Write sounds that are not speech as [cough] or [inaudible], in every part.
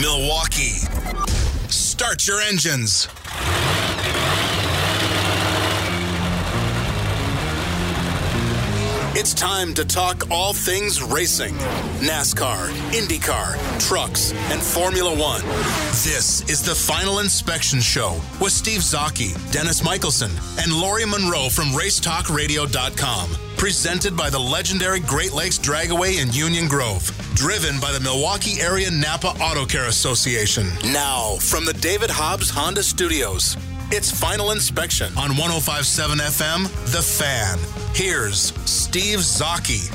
Milwaukee. Start your engines. It's time to talk all things racing NASCAR, IndyCar, trucks, and Formula One. This is the Final Inspection Show with Steve Zocchi, Dennis Michelson, and Lori Monroe from RaceTalkRadio.com. Presented by the legendary Great Lakes Dragaway in Union Grove. Driven by the Milwaukee Area Napa Auto Care Association. Now, from the David Hobbs Honda Studios. It's Final Inspection on 1057 FM, The Fan. Here's Steve Zocchi.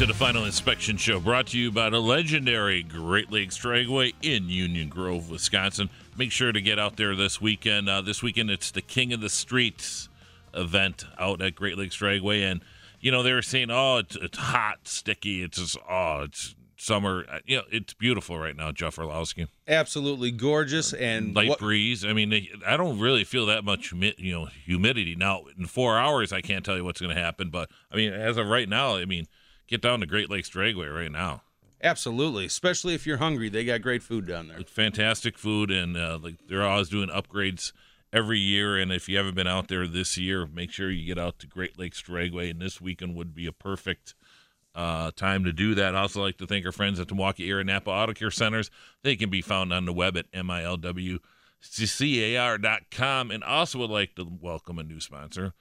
To the Final Inspection Show, brought to you by the legendary Great Lakes Dragway in Union Grove, Wisconsin. Make sure to get out there this weekend. Uh, this weekend, it's the King of the Streets event out at Great Lakes Dragway, and you know they were saying, "Oh, it's, it's hot, sticky. It's just oh, it's summer. Uh, You know, it's beautiful right now." Jeff Orlowski, Absolutely gorgeous and light what- breeze. I mean, I don't really feel that much, you know, humidity now. In four hours, I can't tell you what's going to happen, but I mean, as of right now, I mean, get down to Great Lakes Dragway right now. absolutely, especially if you're hungry, they got great food down there. Like fantastic food, and uh, like they're always doing upgrades every year. And if you haven't been out there this year, make sure you get out to Great Lakes Dragway. And this weekend would be a perfect uh, time to do that. I also like to thank our friends at the Milwaukee Area Napa Auto Care Centers. They can be found on the web at milwcar.com. And also would like to welcome a new sponsor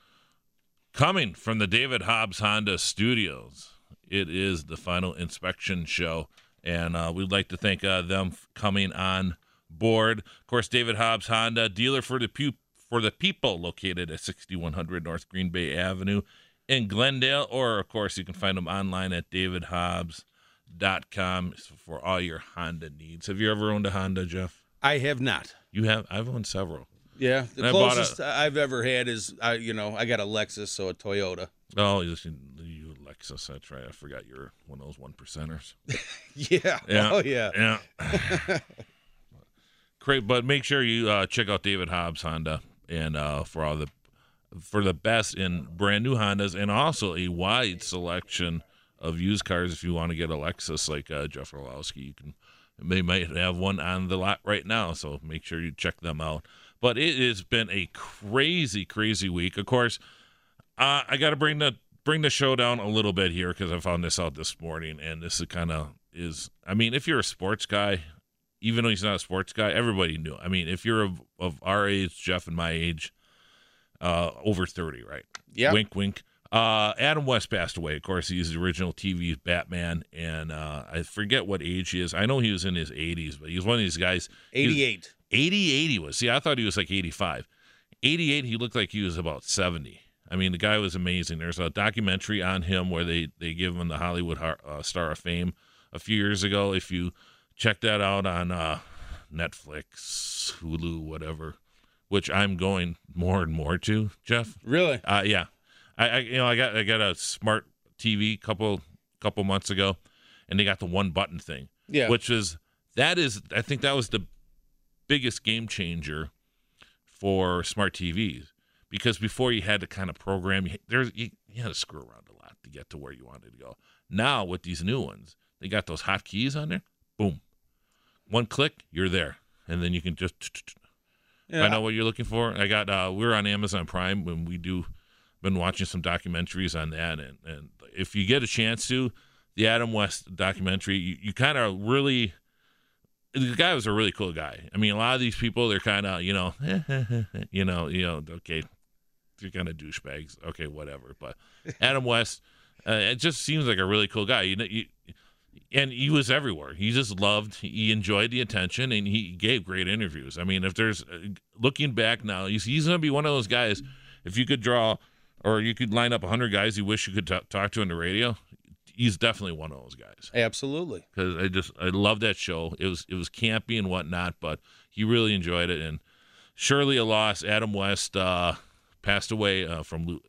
coming from the David Hobbs Honda Studios. It is the final inspection show, and uh, we'd like to thank uh, them coming on board. Of course, David Hobbs Honda, dealer for the pu- for the people, located at 6100 North Green Bay Avenue in Glendale, or of course, you can find them online at davidhobbs.com for all your Honda needs. Have you ever owned a Honda, Jeff? I have not. You have. I've owned several. Yeah, the And closest I've ever had is I, you know, I got a Lexus, so a Toyota. Oh, you, Lexus. That's right. I forgot you're one of those one percenters. [laughs] Yeah. Yeah. Oh yeah. Yeah. [laughs] Great, but make sure you uh, check out David Hobbs Honda and uh, for all the for the best in brand new Hondas and also a wide selection of used cars. If you want to get a Lexus like uh, Jeff Orlowski, you can. They might have one on the lot right now, so make sure you check them out. But it has been a crazy, crazy week. Of course, uh, I got to bring the bring the show down a little bit here because I found this out this morning, and this is kind of is. I mean, if you're a sports guy, even though he's not a sports guy, everybody knew. I mean, if you're of, of our age, Jeff and my age, uh, over thirty, right? Yeah. Wink, wink. Uh, Adam West passed away. Of course, he's the original TV Batman, and uh, I forget what age he is. I know he was in his 80s, but he was one of these guys. he was- 88. 80 80 was. See, I thought he was like 85. 88, he looked like he was about 70. I mean, the guy was amazing. There's a documentary on him where they, they give him the Hollywood uh, Star of Fame a few years ago. If you check that out on uh, Netflix, Hulu, whatever, which I'm going more and more to, Jeff. Really? Uh, yeah, I, I you know I got I got a smart TV couple couple months ago, and they got the one button thing, Yeah. which is that is I think that was the biggest game changer for smart TVs because before you had to kind of program you, there's you, you had to screw around a lot to get to where you wanted to go. Now with these new ones, they got those hotkeys on there. Boom, one click, you're there, and then you can just Yeah. find out what you're looking for. I got uh we're on Amazon Prime when we do been watching some documentaries on that and, and if you get a chance to, the Adam West documentary, you, you kind of really the guy was a really cool guy. I mean, a lot of these people they're kind of, you know, [laughs] you know, you know, okay, they're kind of douchebags. Okay, whatever. But Adam West, uh, it just seems like a really cool guy. You know, you and he was everywhere. He just loved. He enjoyed the attention, and he gave great interviews. I mean, if there's uh, looking back now, he's he's going to be one of those guys. If you could draw, or you could line up hundred guys you wish you could t- talk to on the radio, he's definitely one of those guys. Absolutely. Because I just I love that show. It was it was campy and whatnot, but he really enjoyed it. And surely a loss. Adam West uh, passed away uh, from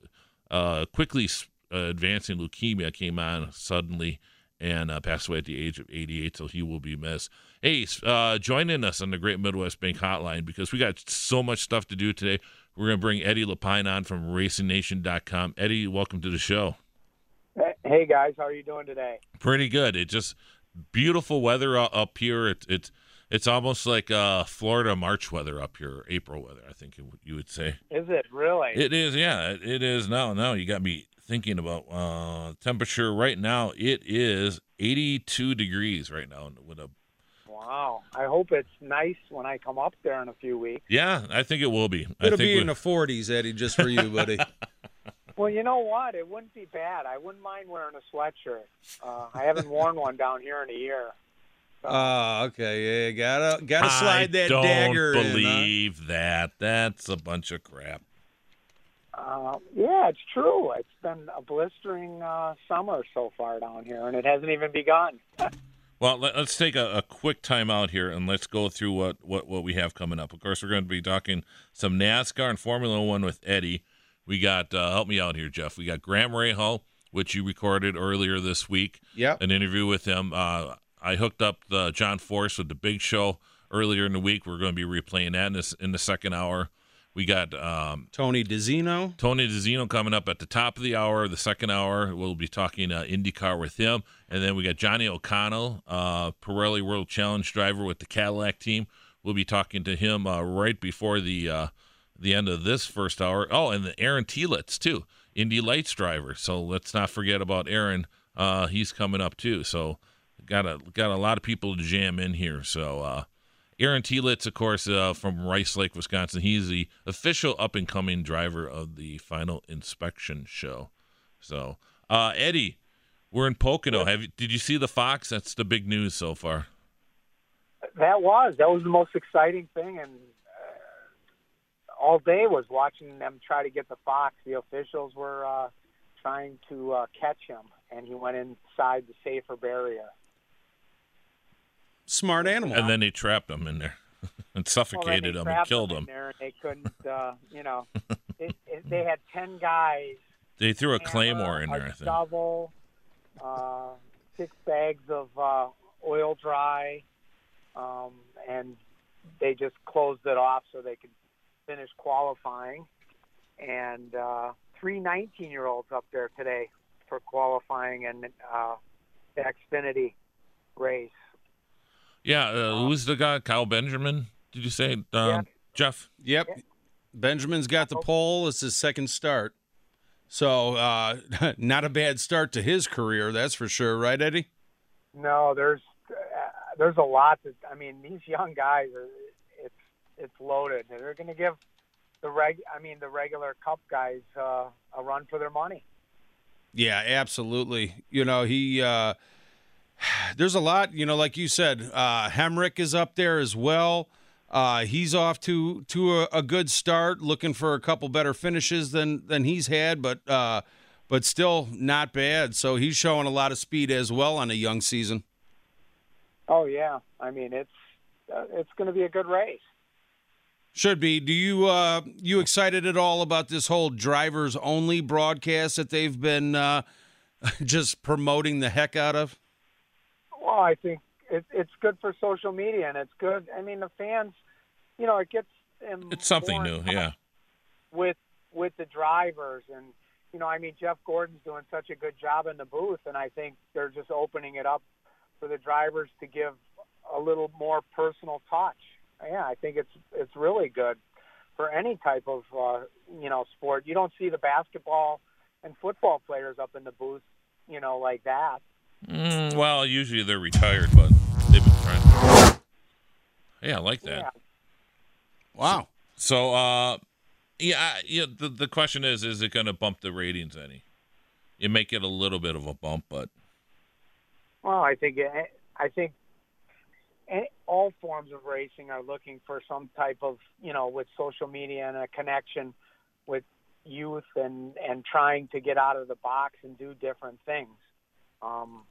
uh, quickly uh, advancing leukemia. Came on suddenly and uh, passed away at the age of 88, so he will be missed. Hey, uh, joining us on the Great Midwest Bank Hotline because we got so much stuff to do today. We're going to bring Eddie Lapine on from RacingNation.com. Eddie, welcome to the show. Hey guys, how are you doing today? Pretty good. It just beautiful weather up here. It, it's it's almost like uh, Florida March weather up here, April weather. I think you would say. Is it really? It is. Yeah, it, it is now. Now you got me thinking about uh, temperature right now. It is 82 degrees right now with a. Wow! I hope it's nice when I come up there in a few weeks. Yeah, I think it will be. It'll be in the 40s, Eddie, just for you, buddy. [laughs] Well, you know what? It wouldn't be bad. I wouldn't mind wearing a sweatshirt. Uh, I haven't worn one down here in a year. Oh, okay. Yeah, gotta gotta slide I that don't dagger believe in. that. That's a bunch of crap. Uh, yeah, it's true. It's been a blistering uh, summer so far down here, and it hasn't even begun. [laughs] Well, let, us take a, a, quick time out here and let's go through what, what, what we have coming up. Of course, we're going to be talking some NASCAR and Formula One with Eddie. We got uh, help me out here, Jeff. We got Graham Rahal, which you recorded earlier this week. Yeah. An interview with him. Uh, I hooked up the John Force with the Big Show earlier in the week. We're going to be replaying that in, this, in the second hour. We got um, Tony DiZinno. Tony DiZinno coming up at the top of the hour. The second hour, we'll be talking uh, IndyCar with him. And then we got Johnny O'Connell, uh, Pirelli World Challenge driver with the Cadillac team. We'll be talking to him uh, right before the uh, the end of this first hour. Oh, and the Aaron Telitz too, Indy Lights driver. So let's not forget about Aaron. Uh, he's coming up too. So got a got a lot of people to jam in here. So uh, Aaron Telitz, of course, uh, from Rice Lake, Wisconsin. He's the official up and coming driver of the final inspection show. So uh, Eddie, we're in Pocono. Have you, did you see the Fox? That's the big news so far. That was that was the most exciting thing, and all day was watching them try to get the fox. The officials were uh, trying to uh, catch him, and he went inside the safer barrier. Smart animal. And then they trapped him in there [laughs] and suffocated well, him and killed him. him. There and they couldn't, [laughs] uh, you know, it, it, they had ten guys. They threw a hammer, claymore in there. A I think. shovel, uh, six bags of uh, oil dry, um, and they just closed it off so they could finished qualifying, and uh, three 19 year olds up there today for qualifying and uh, the Xfinity race. Yeah, uh, who's the guy? Kyle Benjamin? Did you say, uh, yeah. Jeff? Yep. Benjamin's got the pole. It's his second start. So, uh, [laughs] not a bad start to his career, that's for sure, right, Eddie? No, there's uh, there's a lot that I mean. These young guys are it's loaded. They're going to give the reg, I mean, the regular Cup guys uh, a run for their money. Yeah, absolutely. You know, he. [sighs] There's a lot. You know, like you said, uh, Hemric is up there as well. Uh, he's off to to a, a, good start, looking for a couple better finishes than than he's had, but uh, but still not bad. So he's showing a lot of speed as well on a young season. Oh yeah, I mean it's uh, it's going to be a good race. Should be. Do you uh you excited at all about this whole drivers only broadcast that they've been uh [laughs] just promoting the heck out of? Well, I think it, it's good for social media and it's good. I mean, the fans, you know, it gets them. It's something new, yeah. With with the drivers and you know, I mean, Jeff Gordon's doing such a good job in the booth, and I think they're just opening it up for the drivers to give a little more personal touch yeah, I think it's it's really good for any type of uh, you know sport. You don't see the basketball and football players up in the booth, you know, like that. Mm, well, usually they're retired, but they've been trying. To... Yeah, I like that. Yeah. Wow. So, uh, yeah, yeah. The the question is, is it going to bump the ratings any? It may get a little bit of a bump, but Well, I think I think all forms of racing are looking for some type of you know with social media and a connection with youth and and trying to get out of the box and do different things. Um,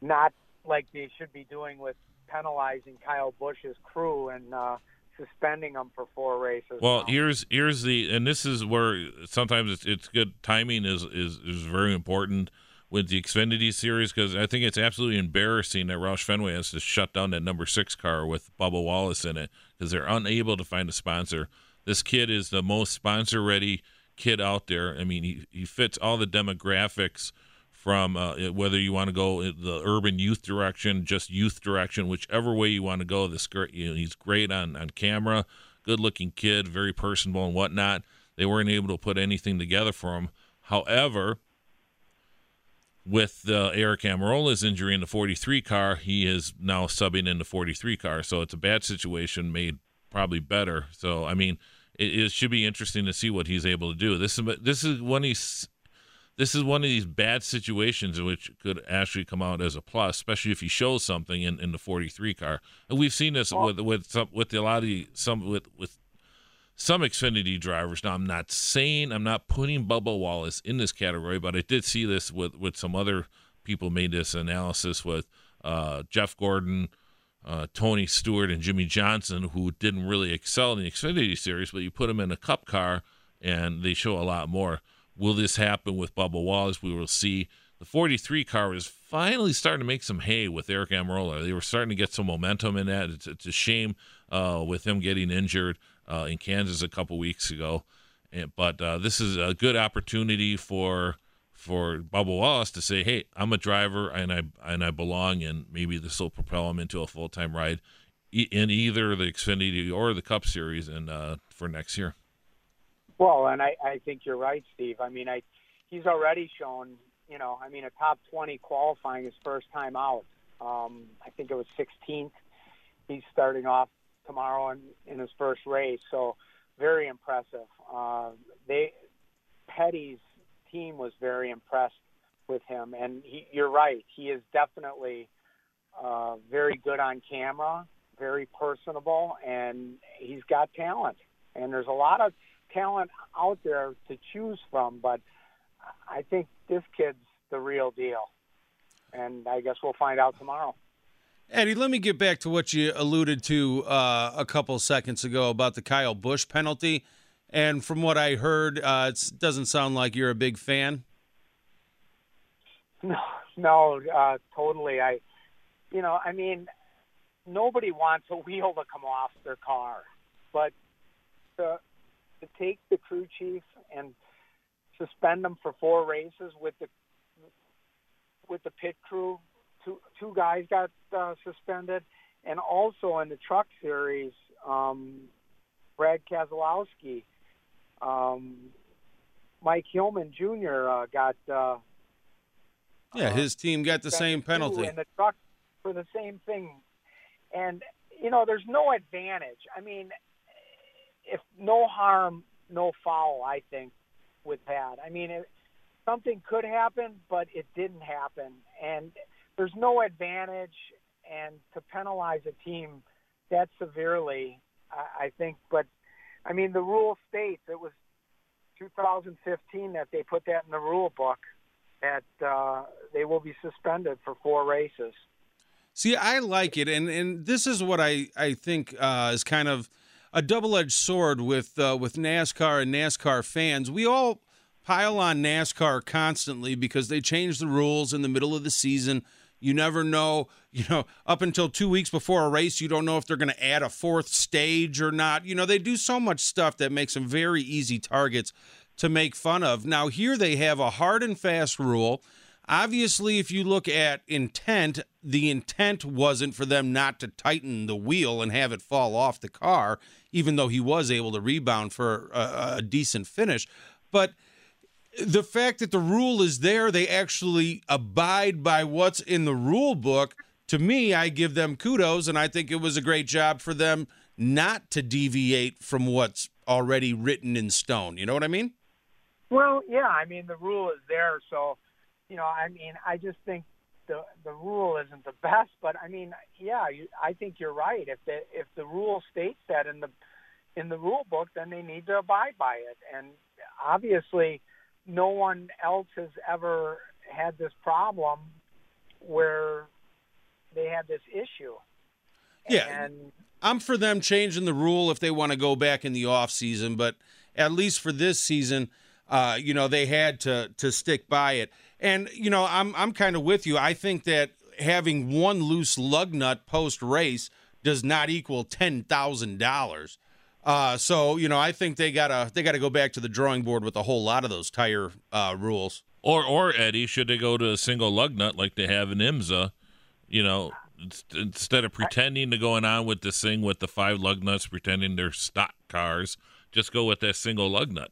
not like they should be doing with penalizing Kyle Busch's crew and uh, suspending them for four races. Well, now. here's here's the and this is where sometimes it's, it's good timing is is is very important with the Xfinity series because I think it's absolutely embarrassing that Roush Fenway has to shut down that number six car with Bubba Wallace in it because they're unable to find a sponsor. This kid is the most sponsor ready kid out there. I mean, he, he fits all the demographics from uh, whether you want to go the urban youth direction, just youth direction, whichever way you want to go. This you know, he's great on on camera, good looking kid, very personable and whatnot. They weren't able to put anything together for him. However, with uh, Aric Almirola's injury in the 43 car, he is now subbing in the 43 car. So it's a bad situation made probably better. So I mean, it, it should be interesting to see what he's able to do. This is this is when he's this is one of these bad situations in which could actually come out as a plus, especially if he shows something in, in the 43 car. And we've seen this with with some, with a lot of the, some with with some Xfinity drivers. Now, I'm not saying I'm not putting Bubba Wallace in this category, but I did see this with with some other people made this analysis with uh, Jeff Gordon, uh, Tony Stewart, and Jimmie Johnson, who didn't really excel in the Xfinity series, but you put them in a Cup car and they show a lot more. Will this happen with Bubba Wallace? We will see. The 43 car is finally starting to make some hay with Aric Almirola. They were starting to get some momentum in that. It's, it's a shame uh, with him getting injured uh, in Kansas a couple weeks ago. And, but uh, this is a good opportunity for for Bubba Wallace to say, "Hey, I'm a driver and I and I belong," and maybe this will propel him into a full time ride in either the Xfinity or the Cup Series and uh, for next year. Well, and I, I think you're right, Steve. I mean, I he's already shown, you know, I mean, a top 20 qualifying his first time out. Um, I think it was 16th. He's starting off tomorrow in, in his first race, so very impressive. Uh, they Petty's team was very impressed with him, and he, you're right. He is definitely uh, very good on camera, very personable, and he's got talent. And there's a lot of talent out there to choose from, but I think this kid's the real deal. And I guess we'll find out tomorrow. Eddie, let me get back to what you alluded to uh, a couple seconds ago about the Kyle Busch penalty. And from what I heard, uh, it doesn't sound like you're a big fan. [laughs] No, no, uh, totally. I, you know, I mean, nobody wants a wheel to come off their car, but the to take the crew chief and suspend them for four races with the with the pit crew. Two two guys got uh, suspended, and also in the truck series, um, Brad Keselowski, um, Mike Hillman Jr. Uh, got. Uh, yeah, his team got the same penalty in the truck for the same thing, and you know, there's no advantage. I mean, if no harm, no foul, I think with that. I mean, it, something could happen, but it didn't happen, and there's no advantage. And to penalize a team that severely, I, I think. But I mean, the rule states it was 2015 that they put that in the rule book that uh, they will be suspended for four races. See, I like it, and and this is what I I think uh, is kind of a double-edged sword with uh, with NASCAR and NASCAR fans. We all pile on NASCAR constantly because they change the rules in the middle of the season. You never know, [laughs] you know, up until 2 weeks before a race, you don't know if they're going to add a fourth stage or not. You know, they do so much stuff that makes them very easy targets to make fun of. Now, here they have a hard and fast rule. Obviously, if you look at intent, the intent wasn't for them not to tighten the wheel and have it fall off the car even though he was able to rebound for a, a decent finish. But the fact that the rule is there, they actually abide by what's in the rule book. To me, I give them kudos, and I think it was a great job for them not to deviate from what's already written in stone. You know what I mean? Well, yeah. I mean, the rule is there, so you know. I mean, I just think the the rule isn't the [laughs] best, but I mean, yeah, you, I think you're right. If the if the rule states that in the in the rule book, then they need to abide by it. And obviously, no one else has ever had this problem where they had this issue. Yeah. And I'm for them changing the rule if they want to go back in the off season, but at least for this season, uh, you know, they had to to stick by it. And you know, I'm I'm kind of with you. I think that having one loose lug nut post race does not equal ten thousand dollars. Uh, so you know, I think they gotta they gotta go back to the drawing board with a whole lot of those tire uh, rules. Or or Eddie, should they go to a single lug nut like they have in IMSA? You know, instead of pretending to going on with this thing with the five lug nuts, pretending they're stock cars, just go with that single lug nut.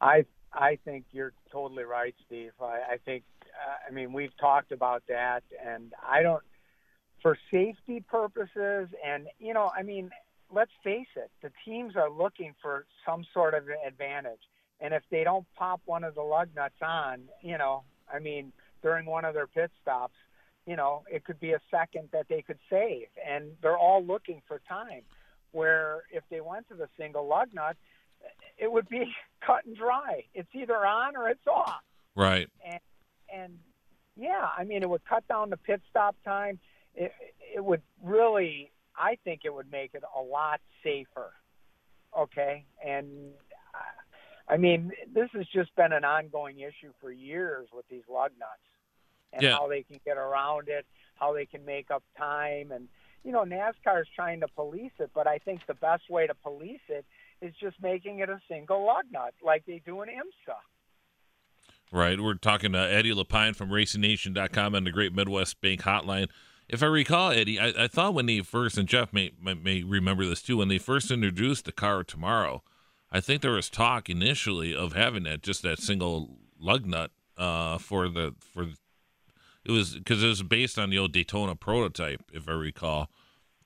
I I think you're totally right, Steve. I, I think uh, I mean we've talked about that, and I don't for safety purposes, and you know, I mean, let's face it, the teams are looking for some sort of advantage, and if they don't pop one of the lug nuts on, you know, I mean, during one of their pit stops, you know, it could be a second that they could save, and they're all looking for time. Where if they went to the single lug nut, it would be [laughs] cut and dry. It's either on or it's off. Right. And and yeah, I mean, it would cut down the pit stop time. It it would really, I think, it would make it a lot safer. Okay, and uh, I mean, this has just been an ongoing issue for years with these lug nuts and Yeah. how they can get around it, how they can make up time, and you know, NASCAR is trying to police it, but I think the best way to police it is just making it a single lug nut, like they do in IMSA. Right. We're talking to Eddie Lapine from RacingNation.com and the Great Midwest Bank Hotline. If I recall, Eddie, I, I thought when they first, and Jeff may, may may remember this too, when they first introduced the car tomorrow, I think there was talk initially of having that just that single lug nut uh, for the for it was because it was based on the old Daytona prototype, if I recall,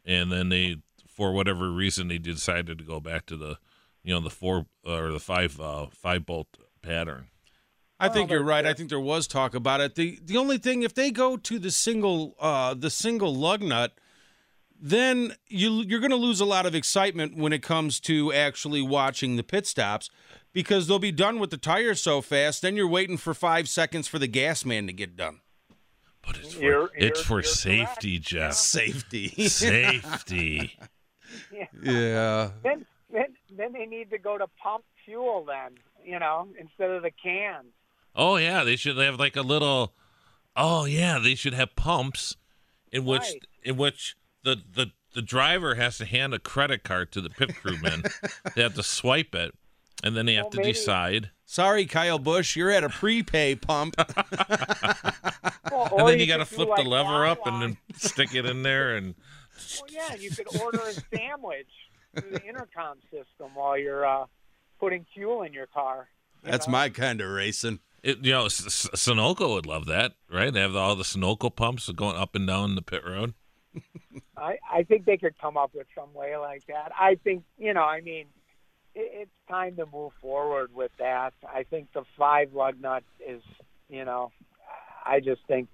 and then they for whatever reason they decided to go back to the you know the four or the five uh, five bolt pattern. I think you're right. I think there was talk about it. The the only thing if they go to the single uh the single lug nut, then you you're going to lose a lot of excitement when it comes to actually watching the pit stops because they'll be done with the tires so fast. Then you're waiting for 5 seconds for the gas man to get done. But it's for, You're- it's you're- for you're safety, correct. Jeff. Safety. Safety. [laughs] [laughs] yeah. Then, then, then they need to go to pump fuel. Then you know, instead of the cans. Oh yeah, they should have like a little. Oh yeah, they should have pumps, in which Right. in which the the the driver has to hand a credit card to the pit crewman. [laughs] they have to swipe it, and then they have Well, to maybe- decide. Sorry, Kyle Busch, you're at a prepay pump. [laughs] Well, And then you, got to could do flip like the lever up and then stick it in there and. Well, [laughs] yeah, you could order a sandwich through the intercom system while you're uh, putting fuel in your car. you That's know? my kind of racing. It, you know, S- S- Sunoco would love that, right? They have all the Sunoco pumps going up and down the pit road. [laughs] I, I think they could come up with some way like that. I think, you know, I mean, it, it's time to move forward with that. I think the five lug nut is, you know, I just think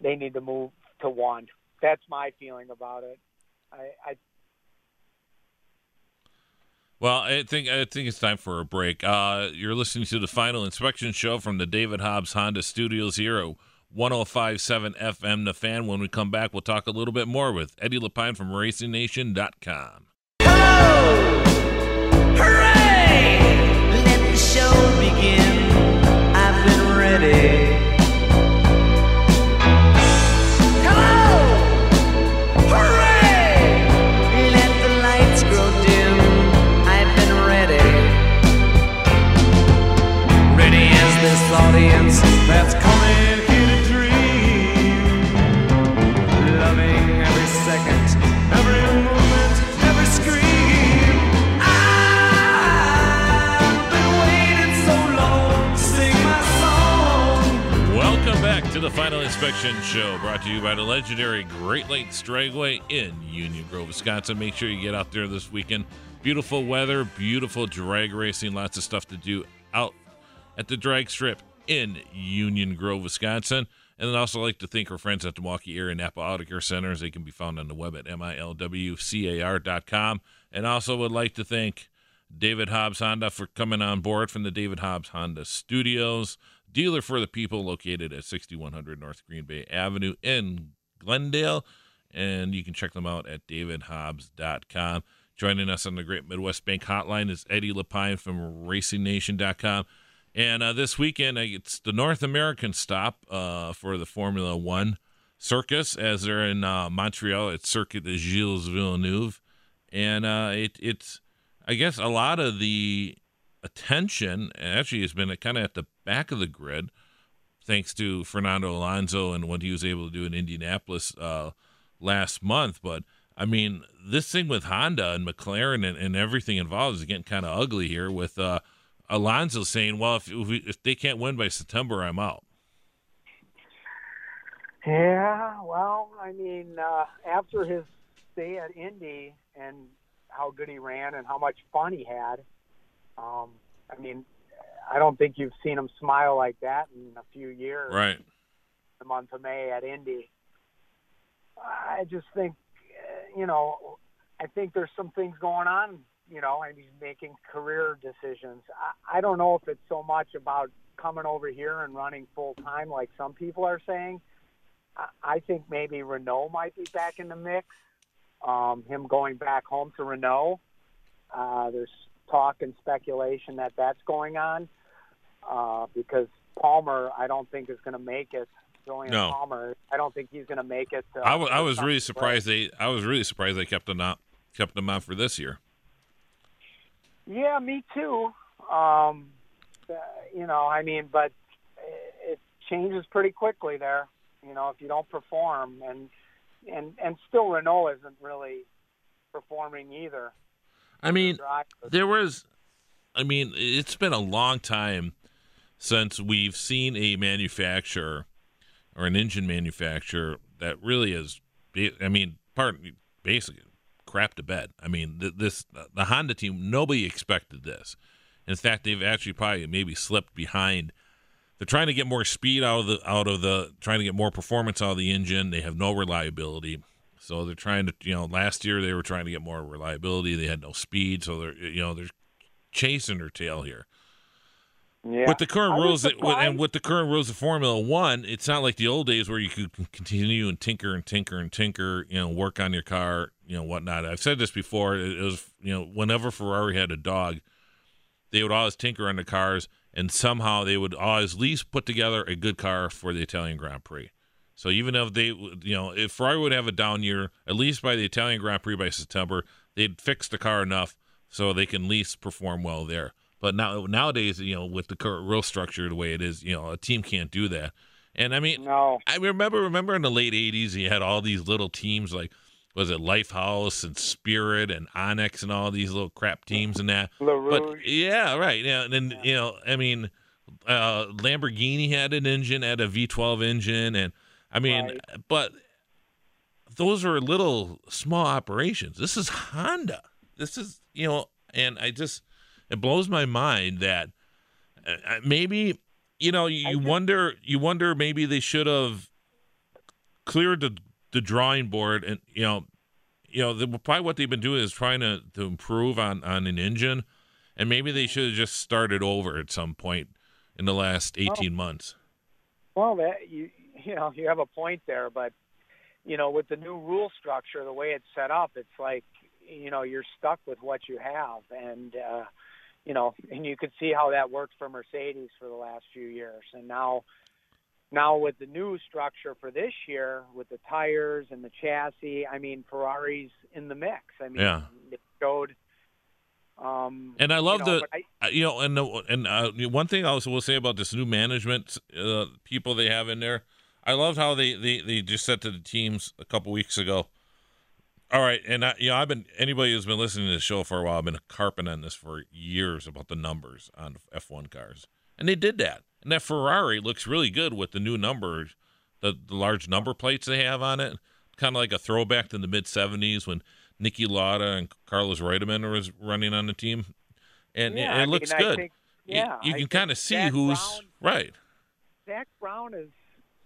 they need to move to one. That's my feeling about it. I, I Well, I think I think it's time for a break. Uh, you're listening to the final inspection show from the David Hobbs Honda Studios here at 105.7 FM The Fan. When we come back, we'll talk a little bit more with Eddie Lapine from RacingNation.com. Hooray! Let the show begin. I've been ready. Inspection Show, brought to you by the legendary Great Lakes Dragway in Union Grove, Wisconsin. Make sure you get out there this weekend. Beautiful weather, beautiful drag racing, lots of stuff to do out at the drag strip in Union Grove, Wisconsin. And then also like to thank our friends at the Milwaukee Area Napa Auto Care Centers. They can be found on the web at milwcar.com. And also would like to thank David Hobbs Honda for coming on board from the David Hobbs Honda Studios, dealer for the people located at 6100 North Green Bay Avenue in Glendale. And you can check them out at davidhobbs.com. Joining us on the Great Midwest Bank Hotline is Eddie Lapine from RacingNation.com. And uh, this weekend, uh, it's the North American stop uh, for the Formula One circus as they're in uh, Montreal at Circuit de Gilles Villeneuve. And uh, it, it's, I guess, a lot of the attention actually has been kind of at the back of the grid, thanks to Fernando Alonso and what he was able to do in Indianapolis uh, last month. But I mean, this thing with Honda and McLaren and, and everything involved is getting kind of ugly here with uh, Alonso saying, well, if, if, we, if they can't win by September, I'm out. Yeah, well, I mean, uh, after his stay at Indy and how good he ran and how much fun he had, um, I mean, I don't think you've seen him smile like that in a few years. Right. The month of May at Indy. I just think, uh, you know, I think there's some things going on, you know, and he's making career decisions. I, I don't know if it's so much about coming over here and running full time like some people are saying. I, I think maybe Renault might be back in the mix. Um, him going back home to Renault. Uh, there's talk and speculation that that's going on uh, because Palmer, I don't think is going to make it. Julian No. Palmer, I don't think he's going to make it. Uh, I wa- I was really surprised they I was really surprised they kept him out kept him on for this year. Yeah, me too. Um, uh, you know, I mean, but it changes pretty quickly there. You know, if you don't perform, and and and still Renault isn't really performing either. I mean, there was I mean, it's been a long time since we've seen a manufacturer or an engine manufacturer that really is I mean, part basically crap to bed. I mean, this the Honda team nobody expected this. In fact, they've actually probably maybe slipped behind. They're trying to get more speed out of the out of the trying to get more performance out of the engine. They have no reliability. So they're trying to, you know, last year they were trying to get more reliability. They had no speed, so they're, you know, they're chasing their tail here. yeah. With the current rules, that, and with the current rules of Formula One, it's not like the old days where you could continue and tinker and tinker and tinker, you know, work on your car, you know, whatnot. I've said this before. It it was, you know, whenever Ferrari had a dog, they would always tinker on the cars, and somehow they would always at least put together a good car for the Italian Grand Prix. So even if they, you know, if Ferrari would have a down year, at least by the Italian Grand Prix by September, they'd fix the car enough so they can at least perform well there. But now nowadays, you know, with the current rule structure the way it is, you know, a team can't do that. And I mean, no. I remember remember in the late '80s, you had all these little teams like was it Lifehouse and Spirit and Onyx and all these little crap teams and that. [laughs] But yeah, right. Yeah, and then you know, I mean, uh, Lamborghini had an engine, had a V12 engine, and I mean, Right. but those are little small operations. This is Honda. This is you know, and I just it blows my mind that uh, uh, maybe you know you, you wonder you wonder maybe they should have cleared the the drawing board and you know you know the, probably what they've been doing is trying to to improve on on an engine and maybe they should have just started over at some point in the last 18 months Well, that you [laughs] you know you have a point there, but you know with the new rule structure, the way it's set up, it's like you know you're stuck with what you have, and uh, you know, and you could see how that worked for Mercedes for the last few years, and now. Now with the new structure for this year, with the tires and the chassis, I mean Ferrari's in the mix. I mean, Yeah. they showed. Um, And I love you know, the- I, Uh, you know and the, and uh, one thing I also will say about this new management uh, people they have in there I loved how they, they, they just said to the teams a couple weeks ago all right and I, you know I've been anybody who's been listening to the show for a while I've been carping on this for years about the numbers on F1 cars. And they did that. And that Ferrari looks really good with the new numbers the, the large number plates they have on it. Kind of like a throwback to the mid 70s when Niki Lauda and Carlos Reutemann was running on the team. And yeah, it, it I looks mean, I good. think- you- yeah, you, I can kind of see who's Brown- right. Zak Brown is,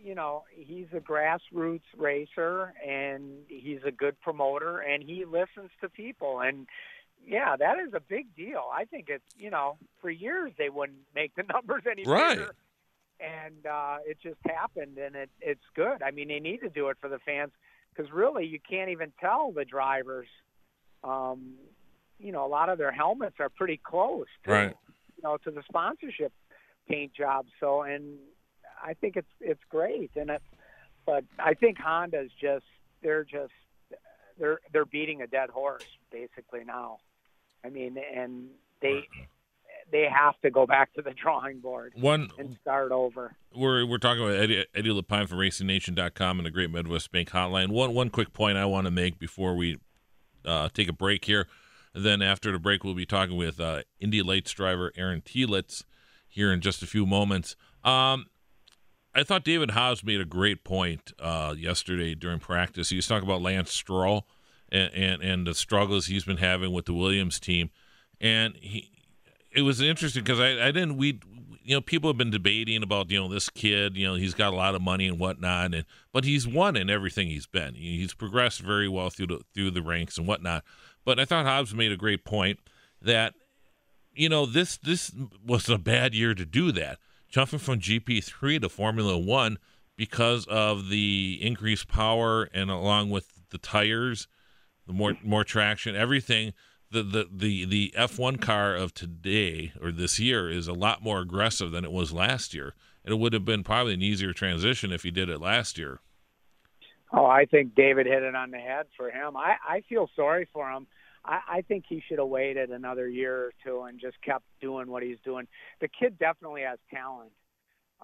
you know, he's a grassroots racer and he's a good promoter and he listens to people and yeah, that is a big deal. I think it's you know, for years they wouldn't make the [laughs] numbers any Right. bigger. And uh it just happened and it it's good. I mean, they need to do it for the fans because really you can't even tell the drivers um you know, a lot of their helmets are pretty close to Right. you know, to the sponsorship paint job. So and I think it's it's great and it but I think Honda's just they're just they're they're beating a dead horse basically now. I mean, and they they have to go back to the drawing board One and start over. we're we're talking about Eddie, Eddie Lapine from RacingNation.com and the Great Midwest Bank Hotline. One one quick point I want to make before we uh, take a break here. Then after the break, we'll be talking with uh, Indy Lights driver Aaron Telitz here in just a few moments. Um, I thought David Hobbs made a great point uh, yesterday during practice. He was talking about Lance Stroll and, and and the struggles he's been having with the Williams team, and he it was interesting because I, I didn't we you know people have been debating about you know this kid you know he's got a lot of money and whatnot and but he's won in everything he's been. He's progressed very well through the through the ranks and whatnot. But I thought Hobbs made a great point that you know this this was a bad year to do that jumping from GP3 to Formula 1 because of the increased power and along with the tires the more more traction everything the, the the the F1 car of today or this year is a lot more aggressive than it was last year and it would have been probably an easier transition if he did it last year Oh, I think David hit it on the head for him. I, I feel sorry for him. I, I think he should have waited another year or two and just kept doing what he's doing. The kid definitely has talent,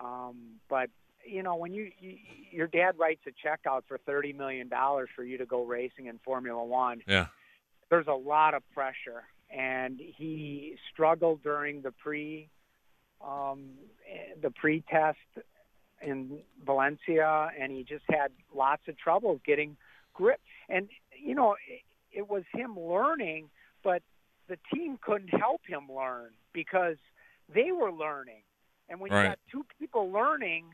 um, but you know when you, you your dad writes a check out for thirty million dollars for you to go racing in Formula One, yeah there's a lot of pressure, and he struggled during the pre um, the pre-test in Valencia, and he just had lots of trouble getting grip. And you know, it, was him learning, but the team couldn't help him learn because they were learning. And when Right. you got two people learning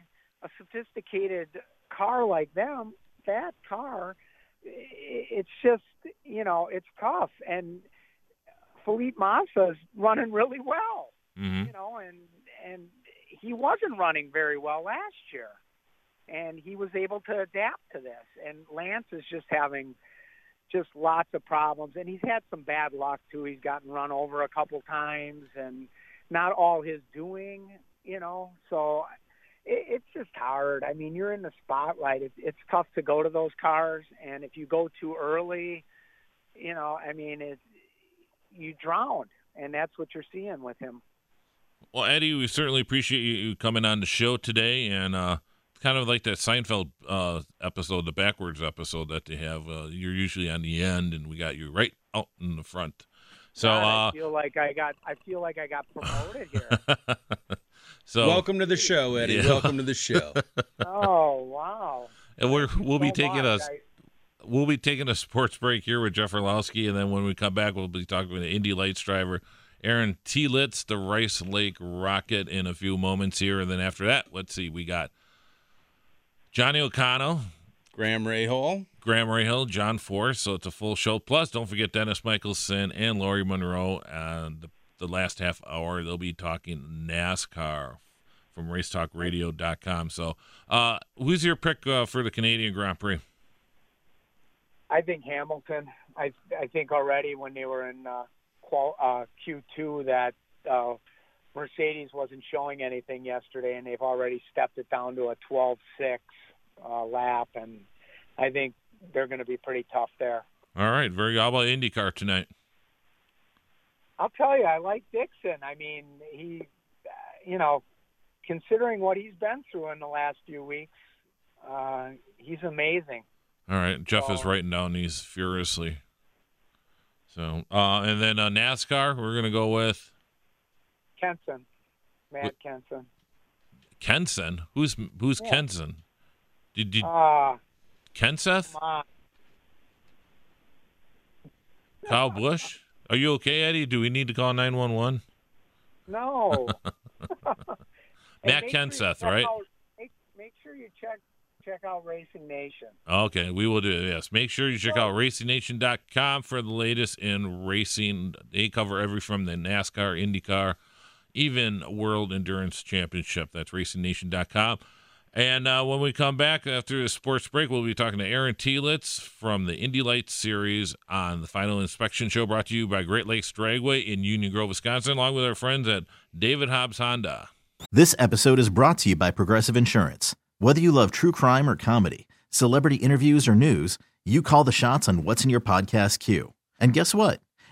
a sophisticated car like them, that car, it's just you know it's tough. And Felipe Massa's running really well hmm you know, and and he wasn't running very well last year, and he was able to adapt to this. And Lance is just having just lots of problems, and he's had some bad luck too. He's gotten run over a couple times, and not all his doing, you know. So it, it's just hard. I mean, you're in the spotlight. It's it's tough to go to those cars, and if you go too early, you know, I mean, it you drown, and that's what you're seeing with him. well Eddie we certainly appreciate you coming on the show today and uh kind of like that Seinfeld uh episode the backwards episode that they have uh, you're usually on the end and we got you right out in the front so God, uh I feel like I got I feel like I got promoted here. [laughs] so Welcome to the show, Eddie. Yeah. Welcome to the [laughs] show. oh wow. and we're we'll be taking much. us I- we'll be taking a sports break here with Jeff Orlowski, and then when we come back, we'll be talking with the Indy Lights driver Aaron Telitz, the Rice Lake Rocket, in a few moments here, and then after that, let's see, we got Johnny O'Connell, Graham Ray Hall. Graham Rahal, John Force, so it's a full show. Plus, don't forget Dennis Michelson and Laurie Monroe. And the, the last half hour, they'll be talking NASCAR from RaceTalkRadio.com. So, uh, who's your pick uh, for the Canadian Grand Prix? I think Hamilton. I I think already when they were in uh, qual, uh, Q2 that uh, Mercedes wasn't showing anything yesterday, and they've already stepped it down to a 12-6 uh, lap, and I think they're going to be pretty tough there. All right, very good. How about IndyCar tonight? I'll tell you, I like Dixon. I mean, he, uh, you know, considering what he's been through in the last few weeks, uh, he's amazing. All right, Jeff is Oh. writing down these furiously. So, uh, and then uh, NASCAR, we're gonna go with Kenson, Matt What- Kenson. Kenson. Who's who's Yeah. Kenson? Did, did Ah, Kenseth? Kyle Busch? Are you okay, Eddie? Do we need to call nine one one? No. [laughs] Matt make sure Kenseth, right? out- make, make sure you check check out Racing Nation. Okay, we will do it. Yes. Make sure you check out racingnation.com for the latest in racing. They cover every from the NASCAR, IndyCar, even World Endurance Championship. That's racingnation.com. And uh, when we come back after the sports break, we'll be talking to Aaron Telitz from the Indy Lights series on the Final Inspection Show brought to you by Great Lakes Dragway in Union Grove, Wisconsin, along with our friends at David Hobbs Honda. This episode is brought to you by Progressive Insurance. Whether you love true crime or comedy, celebrity interviews or news, you call the shots on what's in your podcast queue. And guess what?